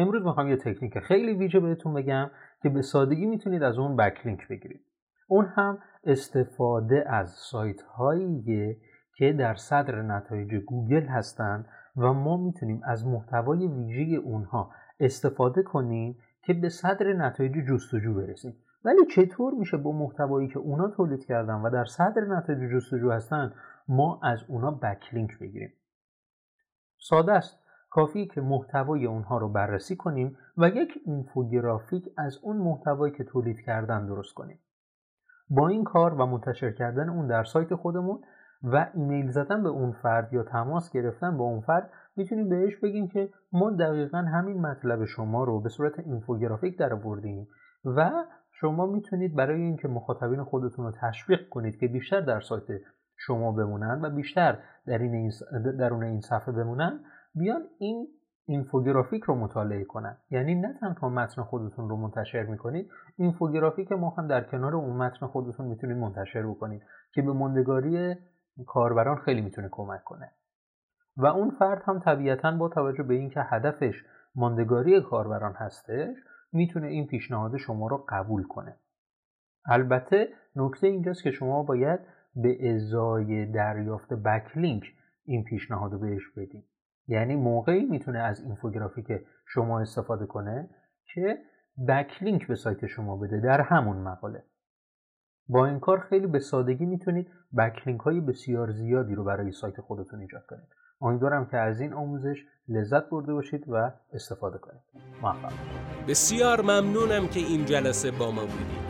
امروز می‌خوام یه تکنیک خیلی ویژه بهتون بگم که به سادگی می‌تونید از اون backlink بگیرید. اون هم استفاده از سایت هایی که در صدر نتایج گوگل هستند و ما می‌تونیم از محتوای ویژه اونها استفاده کنیم که به صدر نتایج جستجو برسیم. ولی چطور میشه با محتوایی که اونا تولید کردن و در صدر نتایج جستجو هستن ما از اونا بکلینک بگیریم؟ ساده است. کافی که محتوای اونها رو بررسی کنیم و یک اینفوگرافیک از اون محتوایی که تولید کردن درست کنیم. با این کار و منتشر کردن اون در سایت خودمون و ایمیل زدن به اون فرد یا تماس گرفتن با اون فرد می‌تونیم بهش بگیم که ما دقیقا همین مطلب شما رو به صورت اینفوگرافیک در آوردیم و شما می‌تونید برای اینکه مخاطبین خودتون رو تشویق کنید که بیشتر در سایت شما بمونن و بیشتر در این درون این صفحه بمونن بیان این اینفوگرافیک رو مطالعه کنن. یعنی نه تنها متن خودتون رو منتشر می‌کنید اینفوگرافیک ما هم در کنار اون متن خودتون می‌تونید منتشر بکنید که به ماندگاری کاربران خیلی می‌تونه کمک کنه. و اون فرد هم طبیعتا با توجه به اینکه هدفش ماندگاری کاربران هستش می‌تونه این پیشنهاد شما رو قبول کنه. البته نکته اینجاست که شما باید به ازای دریافت بکلینک این پیشنهاد رو بهش بدین. یعنی موقعی می‌تونه از اینفوگرافیک شما استفاده کنه که بکلینک به سایت شما بده در همون مقاله. با این کار خیلی به سادگی می‌تونید بکلینک های بسیار زیادی رو برای سایت خودتون ایجاد کنید. امیدوارم که از این آموزش لذت برده باشید و استفاده کنید. موفق بسیار ممنونم که این جلسه با ما بودید.